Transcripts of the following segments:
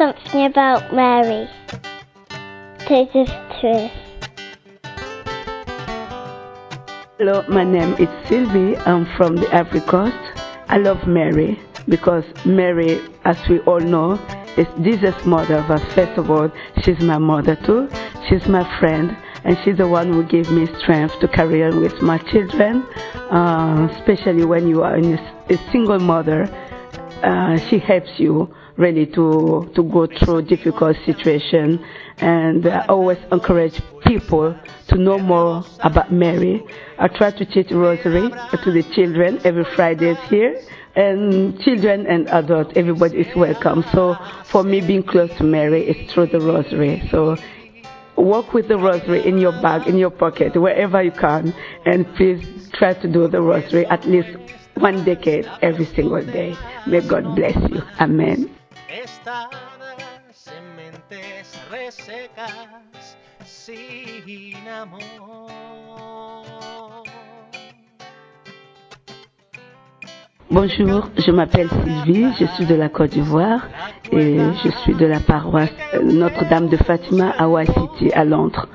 something about Mary. Taste of truth. Hello, my name is Sylvie. I'm from the Ivory Coast. I love Mary because Mary, as we all know, is Jesus' mother. But first of all, she's my mother too. She's my friend, and she's the one who gave me strength to carry on with my children, uh, especially when you are a single mother. Uh, she helps you really to to go through difficult situation, and I always encourage people to know more about Mary. I try to teach rosary to the children every Friday here and children and adults, everybody is welcome. So for me, being close to Mary is through the rosary. So walk with the rosary in your bag, in your pocket, wherever you can, and please try to do the rosary at least one decade every single day. May God bless you. Amen. Bonjour, je m'appelle Sylvie, je suis de la Côte d'Ivoire et je suis de la paroisse Notre-Dame de Fatima à White City à Londres.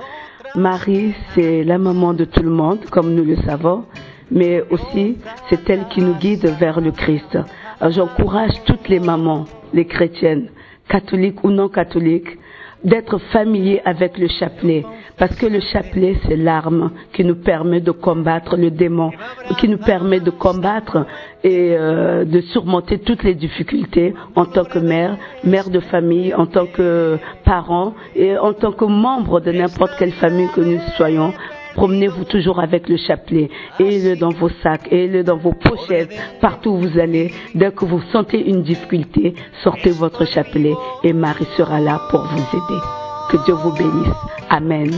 Marie, c'est la maman de tout le monde, comme nous le savons, mais aussi c'est elle qui nous guide vers le Christ. J'encourage toutes les mamans, les chrétiennes, catholiques ou non catholiques, d'être familiers avec le chapelet, parce que le chapelet, c'est l'arme qui nous permet de combattre le démon, qui nous permet de combattre et euh, de surmonter toutes les difficultés en tant que mère, mère de famille, en tant que parent et en tant que membre de n'importe quelle famille que nous soyons. Promenez-vous toujours avec le chapelet. Ayez-le dans vos sacs, ayez-le dans vos pochettes, partout où vous allez. Dès que vous sentez une difficulté, sortez votre chapelet et Marie sera là pour vous aider. Que Dieu vous bénisse. Amen.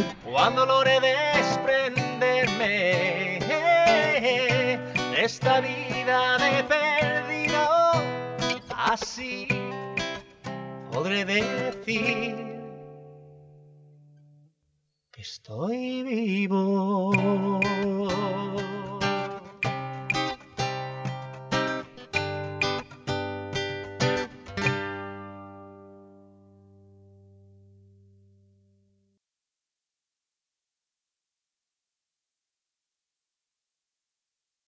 Estoy vivo.